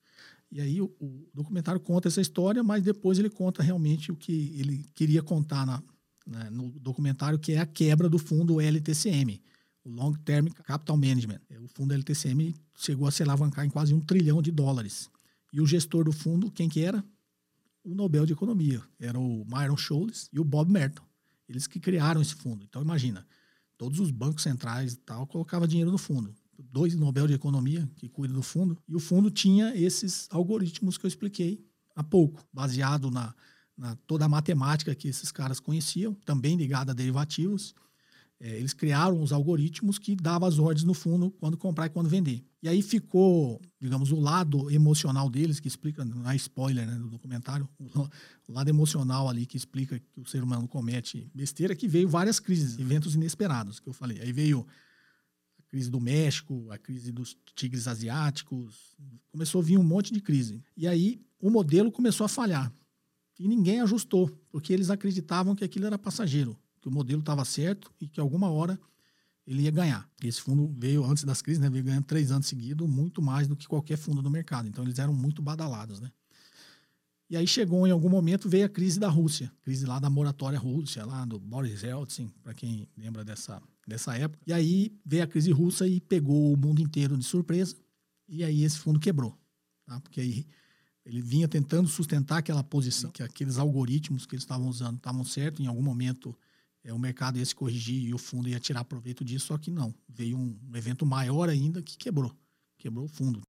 E aí o, o, documentário conta essa história, mas depois ele conta realmente o que ele queria contar na, na, no documentário, que é a quebra do fundo LTCM, o Long Term Capital Management. É, o fundo LTCM chegou a se alavancar em quase um trilhão de dólares. E o gestor do fundo, quem que era? o Nobel de Economia. Era o Myron Scholes e o Bob Merton. Eles que criaram esse fundo. Então, imagina, todos os bancos centrais e tal colocavam dinheiro no fundo. Dois Nobel de Economia que cuidam do fundo. E o fundo tinha esses algoritmos que eu expliquei há pouco, baseado na, na toda a matemática que esses caras conheciam, também ligada a derivativos é, eles criaram os algoritmos que davam as ordens no fundo quando comprar e quando vender. E aí ficou, digamos, o lado emocional deles, que explica, não é spoiler né, do documentário, o, o lado emocional ali que explica que o ser humano comete besteira, que veio várias crises, eventos inesperados, que eu falei. Aí veio a crise do México, a crise dos tigres asiáticos, começou a vir um monte de crise. E aí o modelo começou a falhar. E ninguém ajustou, porque eles acreditavam que aquilo era passageiro que o modelo estava certo e que alguma hora ele ia ganhar. Esse fundo veio antes das crises, né, veio ganhando três anos seguidos, muito mais do que qualquer fundo do mercado. Então eles eram muito badalados, né? E aí chegou em algum momento, veio a crise da Rússia, crise lá da moratória Rússia, lá do Boris Yeltsin, para quem lembra dessa, dessa época. E aí veio a crise russa e pegou o mundo inteiro de surpresa, e aí esse fundo quebrou, tá? Porque aí ele vinha tentando sustentar aquela posição, que aqueles algoritmos que eles estavam usando estavam certos, em algum momento é, o mercado ia se corrigir e o fundo ia tirar proveito disso, só que não. Veio um, evento maior ainda que quebrou, quebrou o fundo.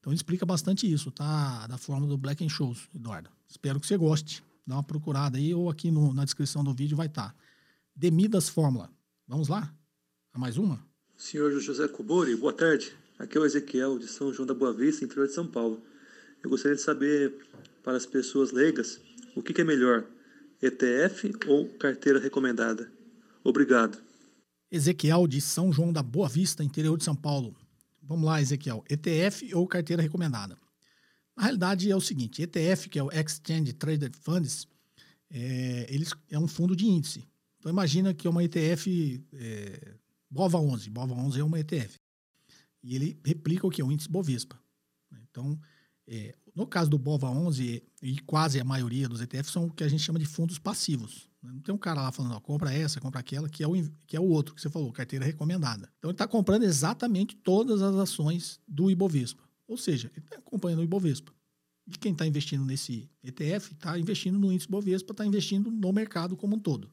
Então explica bastante isso, tá? Da forma do Black and Shows, Eduardo. Espero que você goste. Dá uma procurada aí ou aqui no, na descrição do vídeo vai estar. Tá. Demidas Fórmula. Vamos lá? A mais uma? Senhor José Cobori, boa tarde. Aqui é o Ezequiel, de São João da Boa Vista, interior de São Paulo. Eu gostaria de saber, para as pessoas leigas, o que, que é melhor, ETF ou carteira recomendada? Obrigado. Ezequiel, de São João da Boa Vista, interior de São Paulo. Vamos lá, Ezequiel. ETF ou carteira recomendada? Na realidade é o seguinte, ETF, que é o Exchange Traded Funds, é, eles, é um fundo de índice. Então imagina que é uma ETF é, BOVA11. BOVA11 é uma ETF. E ele replica o que? O índice Bovespa. Então, é, no caso do BOVA11, e quase a maioria dos ETFs são o que a gente chama de fundos passivos. Não tem um cara lá falando, ó, compra essa, compra aquela, que é, o, que é o outro que você falou, carteira recomendada. Então ele está comprando exatamente todas as ações do Ibovespa. Ou seja, ele está acompanhando o Ibovespa. E quem está investindo nesse ETF está investindo no índice Ibovespa, está investindo no mercado como um todo.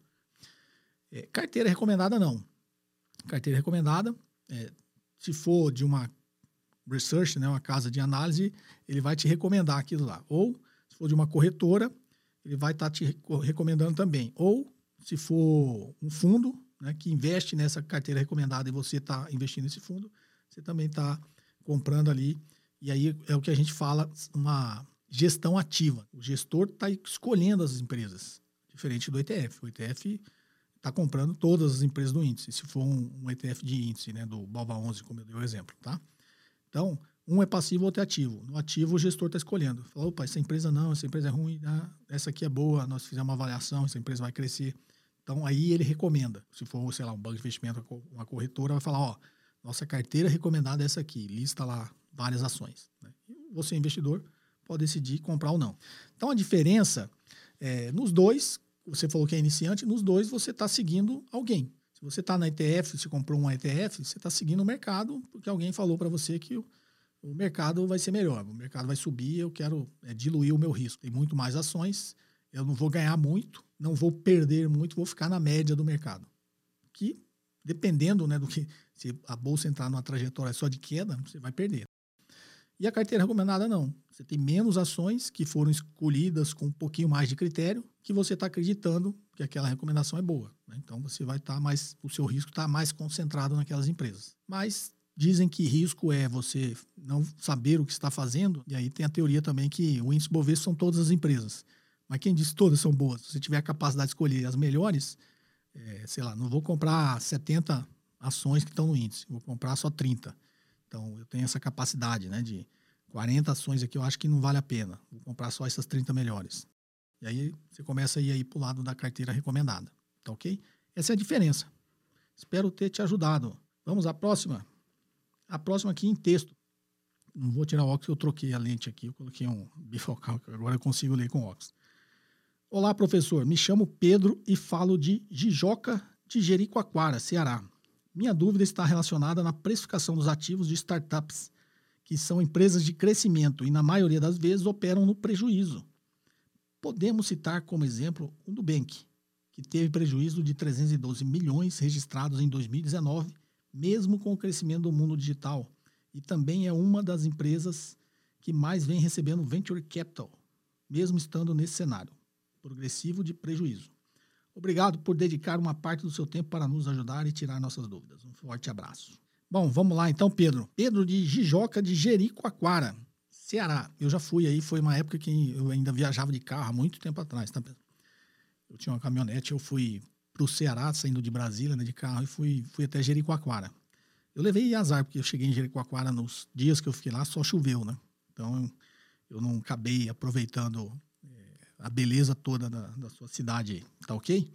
É, carteira recomendada, não. Carteira recomendada, é, se for de uma research, né, uma casa de análise, ele vai te recomendar aquilo lá. Ou, se for de uma corretora, ele vai estar tá te recomendando também. Ou, se for um fundo né, que investe nessa carteira recomendada e você está investindo nesse fundo, você também está comprando ali. E aí é o que a gente fala, uma gestão ativa. O gestor está escolhendo as empresas, diferente do ETF. O ETF está comprando todas as empresas do índice, se for um, um ETF de índice, né, do BOVA 11, como eu dei o exemplo, tá? Então, um é passivo, outro é ativo. No ativo, o gestor está escolhendo. Fala, opa, essa empresa não, essa empresa é ruim, né? essa aqui é boa, nós fizemos uma avaliação, essa empresa vai crescer. Então, aí ele recomenda. Se for, sei lá, um banco de investimento, uma corretora, vai falar, ó, nossa carteira recomendada é essa aqui, lista lá várias ações. Né? Você, investidor, pode decidir comprar ou não. Então, a diferença, é, nos dois, você falou que é iniciante, nos dois você está seguindo alguém. Se você está na ETF, se comprou um ETF, você está seguindo o mercado, porque alguém falou para você que o o mercado vai ser melhor, o mercado vai subir, eu quero é, diluir o meu risco. Tem muito mais ações, eu não vou ganhar muito, não vou perder muito, vou ficar na média do mercado. Que, dependendo né, do que, se a bolsa entrar numa trajetória só de queda, você vai perder. E a carteira recomendada não. Você tem menos ações que foram escolhidas com um pouquinho mais de critério, que você está acreditando que aquela recomendação é boa. Né? Então você vai estar tá mais, o seu risco está mais concentrado naquelas empresas. Mas Dizem que risco é você não saber o que está fazendo, e aí tem a teoria também que o índice Bovespa são todas as empresas. Mas quem diz todas são boas? Se você tiver a capacidade de escolher as melhores, é, sei lá, não vou comprar 70 ações que estão no índice, vou comprar só 30. Então, eu tenho essa capacidade, né, de 40 ações aqui eu acho que não vale a pena, vou comprar só essas 30 melhores. E aí você começa a ir aí para o lado da carteira recomendada, tá ok? Essa é a diferença. Espero ter te ajudado. Vamos à próxima. A próxima aqui em texto. Não vou tirar o óculos, eu troquei a lente aqui, eu coloquei um bifocal, agora eu consigo ler com óculos. Olá, professor. Me chamo Pedro e falo de Jijoca de Jericoacoara, Ceará. Minha dúvida está relacionada na precificação dos ativos de startups, que são empresas de crescimento e, na maioria das vezes, operam no prejuízo. Podemos citar como exemplo o Nubank, que teve prejuízo de 312 milhões registrados em 2019 mesmo com o crescimento do mundo digital, e também é uma das empresas que mais vem recebendo venture capital, mesmo estando nesse cenário progressivo de prejuízo. Obrigado por dedicar uma parte do seu tempo para nos ajudar e tirar nossas dúvidas. Um forte abraço. Bom, vamos lá então, Pedro. Pedro de Jijoca de Jericoacoara, Ceará. Eu já fui aí, foi uma época que eu ainda viajava de carro, muito tempo atrás, tá? Eu tinha uma caminhonete, eu fui para o Ceará, saindo de Brasília, né, de carro, e fui, fui até Jericoacoara. Eu levei azar, porque eu cheguei em Jericoacoara nos dias que eu fiquei lá, só choveu, né? Então, eu não acabei aproveitando é, a beleza toda da, da sua cidade, tá ok?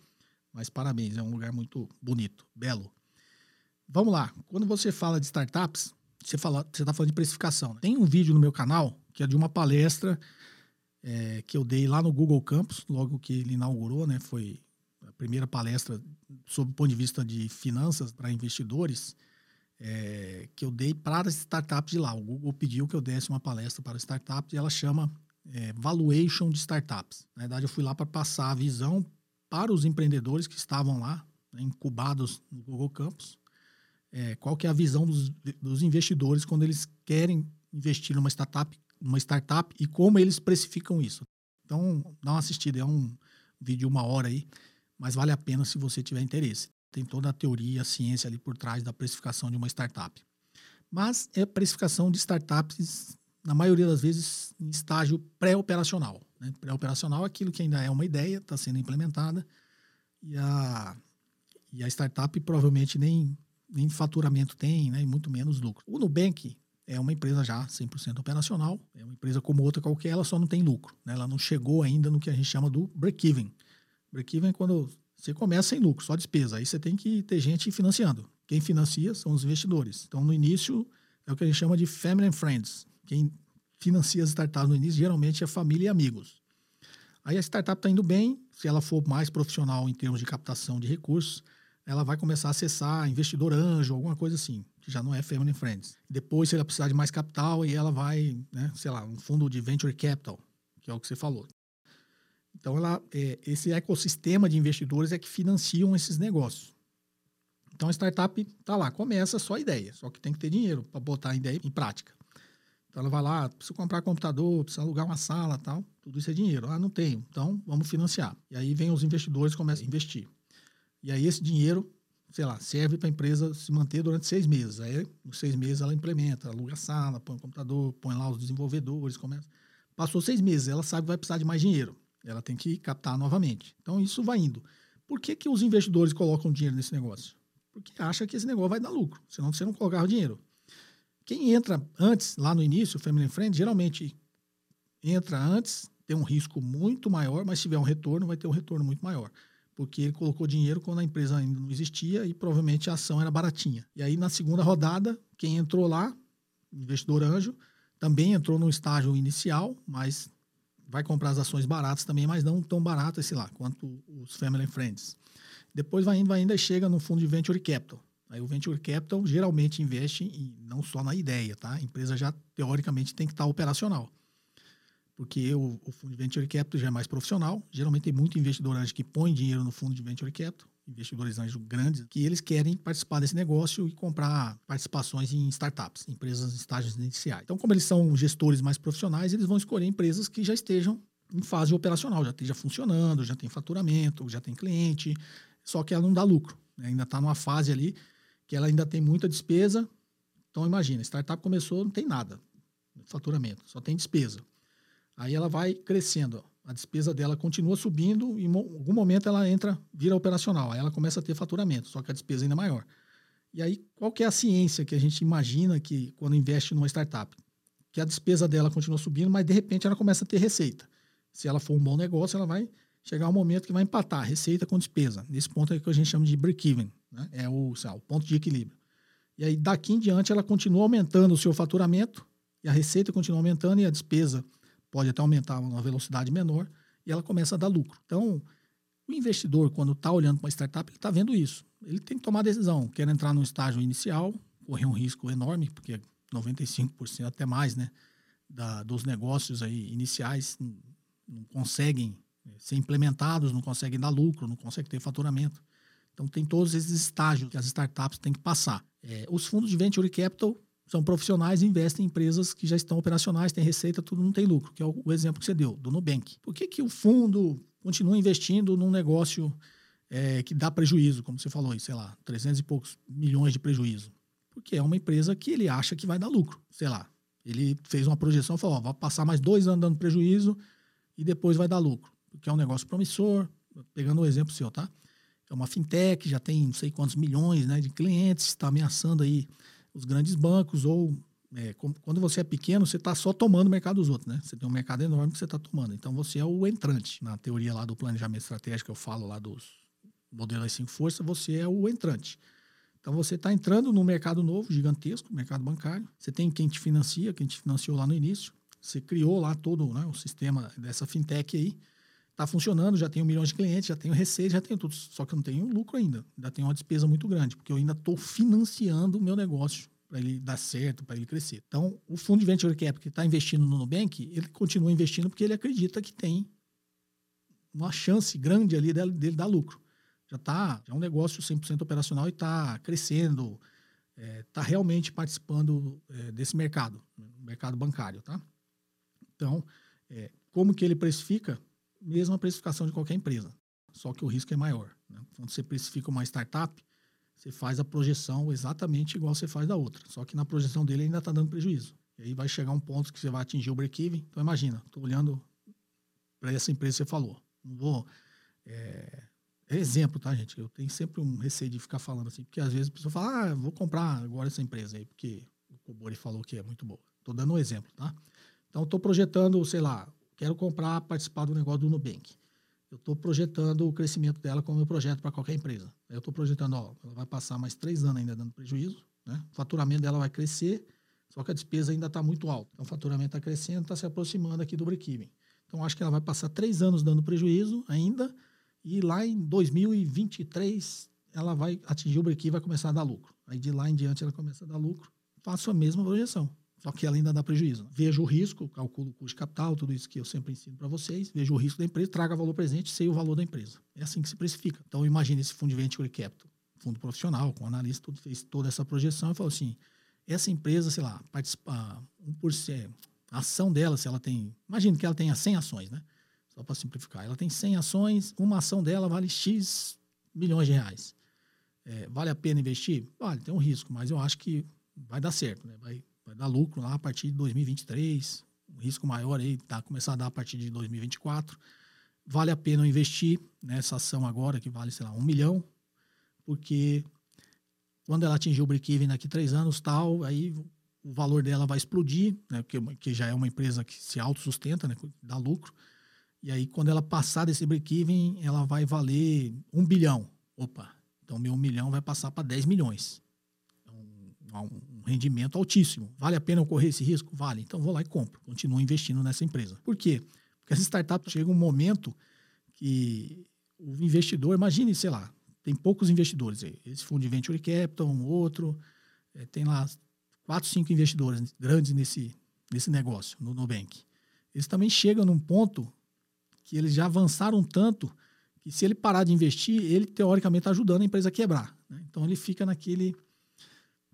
Mas parabéns, é um lugar muito bonito, belo. Vamos lá, quando você fala de startups, você está falando de precificação. Né? Tem um vídeo no meu canal que é de uma palestra é, que eu dei lá no Google Campus, logo que ele inaugurou, né? Foi a primeira palestra sob o ponto de vista de finanças para investidores é, que eu dei para as startups de lá. O Google pediu que eu desse uma palestra para startups e ela chama é, Valuation de Startups. Na verdade, eu fui lá para passar a visão para os empreendedores que estavam lá, né, incubados no Google Campus, é, qual que é a visão dos, dos investidores quando eles querem investir numa startup, numa startup e como eles precificam isso. Então, dá uma assistida, é um vídeo de uma hora aí, mas vale a pena se você tiver interesse. Tem toda a teoria, a ciência ali por trás da precificação de uma startup. Mas é precificação de startups, na maioria das vezes, em estágio pré-operacional. Né? Pré-operacional é aquilo que ainda é uma ideia, está sendo implementada, e a, e a startup provavelmente nem, nem faturamento tem, né? e muito menos lucro. O Nubank é uma empresa já 100% operacional, é uma empresa como outra qualquer, ela só não tem lucro. Né? Ela não chegou ainda no que a gente chama do break-even. Break-even é quando você começa sem lucro, só despesa. Aí você tem que ter gente financiando. Quem financia são os investidores. Então, no início, é o que a gente chama de family and friends. Quem financia as startups no início geralmente é família e amigos. Aí a startup está indo bem, se ela for mais profissional em termos de captação de recursos, ela vai começar a acessar investidor anjo, alguma coisa assim, que já não é family friends. Depois, se ela precisar de mais capital, aí ela vai, né, sei lá, um fundo de venture capital, que é o que você falou. Então, ela, é, esse ecossistema de investidores é que financiam esses negócios. Então, a startup está lá, começa só ideia, só que tem que ter dinheiro para botar a ideia em prática. Então, ela vai lá, precisa comprar computador, precisa alugar uma sala tal, tudo isso é dinheiro. Ah, não tenho, então vamos financiar. E aí vem os investidores e começam a investir. E aí esse dinheiro, sei lá, serve para a empresa se manter durante seis meses. Aí, nos seis meses, ela implementa, aluga a sala, põe o computador, põe lá os desenvolvedores, começa. Passou seis meses, ela sabe que vai precisar de mais dinheiro. Ela tem que captar novamente. Então, isso vai indo. Por que, que os investidores colocam dinheiro nesse negócio? Porque acha que esse negócio vai dar lucro, senão você não colocava dinheiro. Quem entra antes, lá no início, o Family Friend, geralmente entra antes, tem um risco muito maior, mas se tiver um retorno, vai ter um retorno muito maior. Porque ele colocou dinheiro quando a empresa ainda não existia e provavelmente a ação era baratinha. E aí, na segunda rodada, quem entrou lá, investidor anjo, também entrou no estágio inicial, mas vai comprar as ações baratas também, mas não tão baratas, sei lá, quanto os Family and Friends. Depois vai indo, vai indo e chega no fundo de Venture Capital. Aí o Venture Capital geralmente investe em, não só na ideia, tá? A empresa já, teoricamente, tem que estar operacional. Porque o, o fundo de Venture Capital já é mais profissional. Geralmente tem muito investidor anjo que põe dinheiro no fundo de Venture Capital, investidores anjos grandes, que eles querem participar desse negócio e comprar participações em startups, empresas em estágios iniciais. Então, como eles são gestores mais profissionais, eles vão escolher empresas que já estejam em fase operacional, já esteja funcionando, já tem faturamento, já tem cliente, só que ela não dá lucro. Né? Ainda está numa fase ali que ela ainda tem muita despesa. Então, imagina, startup começou, não tem nada, faturamento, só tem despesa. Aí ela vai crescendo, a despesa dela continua subindo e em algum momento ela entra, vira operacional, aí ela começa a ter faturamento, só que a despesa ainda é maior. E aí, qual que é a ciência que a gente imagina que quando investe numa startup? Que a despesa dela continua subindo, mas de repente ela começa a ter receita. Se ela for um bom negócio, ela vai chegar um momento que vai empatar receita com despesa. Nesse ponto é que a gente chama de break-even, né? é o, lá, o ponto de equilíbrio. E aí, daqui em diante, ela continua aumentando o seu faturamento, e a receita continua aumentando, e a despesa pode até aumentar uma velocidade menor, e ela começa a dar lucro. Então, o investidor, quando está olhando para uma startup, ele está vendo isso. Ele tem que tomar decisão. Quer entrar no estágio inicial, correr um risco enorme, porque 95% até mais, né, da, dos negócios aí iniciais não, conseguem ser implementados, não conseguem dar lucro, não conseguem ter faturamento. Então, tem todos esses estágios que as startups têm que passar. É, os fundos de venture capital são profissionais e investem em empresas que já estão operacionais, têm receita, tudo não tem lucro, que é o, exemplo que você deu, do Nubank. Por que, que o fundo continua investindo num negócio é, que dá prejuízo, como você falou, sei lá, 300 e poucos milhões de prejuízo? Porque é uma empresa que ele acha que vai dar lucro, sei lá. Ele fez uma projeção, falou, ó, vai passar mais dois anos dando prejuízo e depois vai dar lucro que é um negócio promissor, pegando o exemplo seu, tá? É uma fintech, já tem não sei quantos milhões né, de clientes, está ameaçando aí os grandes bancos, ou é, quando você é pequeno, você está só tomando o mercado dos outros, né? Você tem um mercado enorme que você está tomando. Então você é o entrante. Na teoria lá do planejamento estratégico, eu falo lá dos modelos cinco forças, você é o entrante. Então você está entrando num mercado novo, gigantesco, mercado bancário. Você tem quem te financia, quem te financiou lá no início. Você criou lá todo né, o sistema dessa fintech aí, está funcionando, já tenho milhões de clientes, já tenho receita, já tenho tudo. Só que eu não tenho lucro ainda. Ainda tenho uma despesa muito grande, porque eu ainda estou financiando o meu negócio para ele dar certo, para ele crescer. Então, o fundo de venture capital que está investindo no Nubank, ele continua investindo porque ele acredita que tem uma chance grande ali dele, dele dar lucro. Já está, é um negócio 100% operacional e está crescendo, está é, tá realmente participando é, desse mercado, mercado bancário, tá? Então, é, como que ele precifica? Mesma precificação de qualquer empresa, só que o risco é maior. Né? Quando você precifica uma startup, você faz a projeção exatamente igual você faz da outra, só que na projeção dele ainda está dando prejuízo. E aí vai chegar um ponto que você vai atingir o break-even. Então, imagina, estou olhando para essa empresa que você falou. Não vou. É, é, exemplo, tá, gente? Eu tenho sempre um receio de ficar falando assim, porque às vezes a pessoa fala, ah, vou comprar agora essa empresa aí, porque o Cobori falou que é muito boa. Estou dando um exemplo, tá? Então, estou projetando, sei lá, quero comprar, participar do negócio do Nubank. Eu estou projetando o crescimento dela como meu projeto para qualquer empresa. Eu estou projetando, ó, ela vai passar mais três anos ainda dando prejuízo, né? O faturamento dela vai crescer, só que a despesa ainda está muito alta. Então, o faturamento está crescendo, está se aproximando aqui do break-even. Então, acho que ela vai passar três anos dando prejuízo ainda, e lá em 2023 ela vai atingir o break-even e vai começar a dar lucro. Aí de lá em diante ela começa a dar lucro. Faço a mesma projeção. Só que ela ainda dá prejuízo. Vejo o risco, calculo o custo de capital, tudo isso que eu sempre ensino para vocês. Vejo o risco da empresa, traga valor presente, sei o valor da empresa. É assim que se precifica. Então, imagine esse fundo de venture capital, fundo profissional, com analista, tudo, fez toda essa projeção e falou assim: essa empresa, sei lá, participar 1%, a ação dela, se ela tem. Imagine que ela tenha 100 ações, né? Só para simplificar. Ela tem 100 ações, uma ação dela vale X milhões de reais. É, vale a pena investir? Vale, tem um risco, mas eu acho que vai dar certo, né? Vai vai dar lucro lá a partir de 2023, um risco maior aí, tá, começar a dar a partir de 2024. Vale a pena investir nessa ação agora, que vale, sei lá, um milhão, porque quando ela atingir o break-even daqui três anos, tal, aí o valor dela vai explodir, né, porque, que já é uma empresa que se autossustenta, né, dá lucro. E aí, quando ela passar desse break-even, ela vai valer um bilhão. Opa, então meu um milhão vai passar para 10 milhões. Um, rendimento altíssimo. Vale a pena eu correr esse risco? Vale. Então vou lá e compro. Continuo investindo nessa empresa. Por quê? Porque essa startup chega um momento que o investidor, imagine, sei lá, tem poucos investidores. Esse fundo de venture capital, um outro, é, tem lá quatro, cinco investidores grandes nesse, nesse negócio, no Nubank. Eles também chegam num ponto que eles já avançaram tanto que se ele parar de investir, ele teoricamente está ajudando a empresa a quebrar. Né? Então ele fica naquele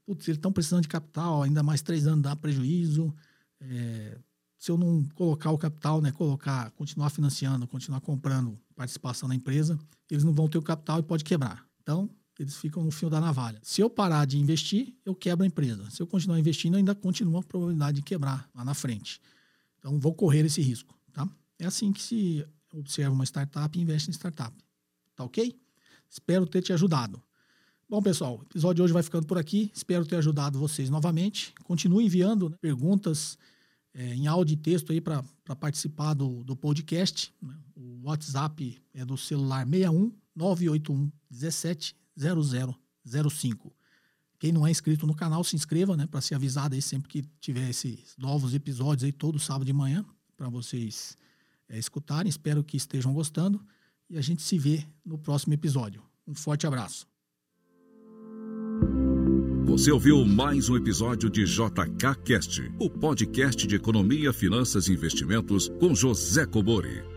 putz, eles estão precisando de capital, ainda mais três anos dá prejuízo. É, se eu não colocar o capital, né, colocar, continuar financiando, continuar comprando participação na empresa, eles não vão ter o capital e pode quebrar. Então, eles ficam no fio da navalha. Se eu parar de investir, eu quebro a empresa. Se eu continuar investindo, ainda continua a probabilidade de quebrar lá na frente. Então, vou correr esse risco, tá? É assim que se observa uma startup e investe em startup. Tá ok? Espero ter te ajudado. Bom, pessoal, o episódio de hoje vai ficando por aqui. Espero ter ajudado vocês novamente. Continue enviando né, perguntas é, em áudio e texto aí para participar do, do podcast. Né? O WhatsApp é do celular 61 981 17 0005. Quem não é inscrito no canal, se inscreva, né, para ser avisado aí sempre que tiver esses novos episódios aí todo sábado de manhã para vocês é, escutarem. Espero que estejam gostando e a gente se vê no próximo episódio. Um forte abraço. Você ouviu mais um episódio de JK Cast, o podcast de economia, finanças e investimentos com José Cobori.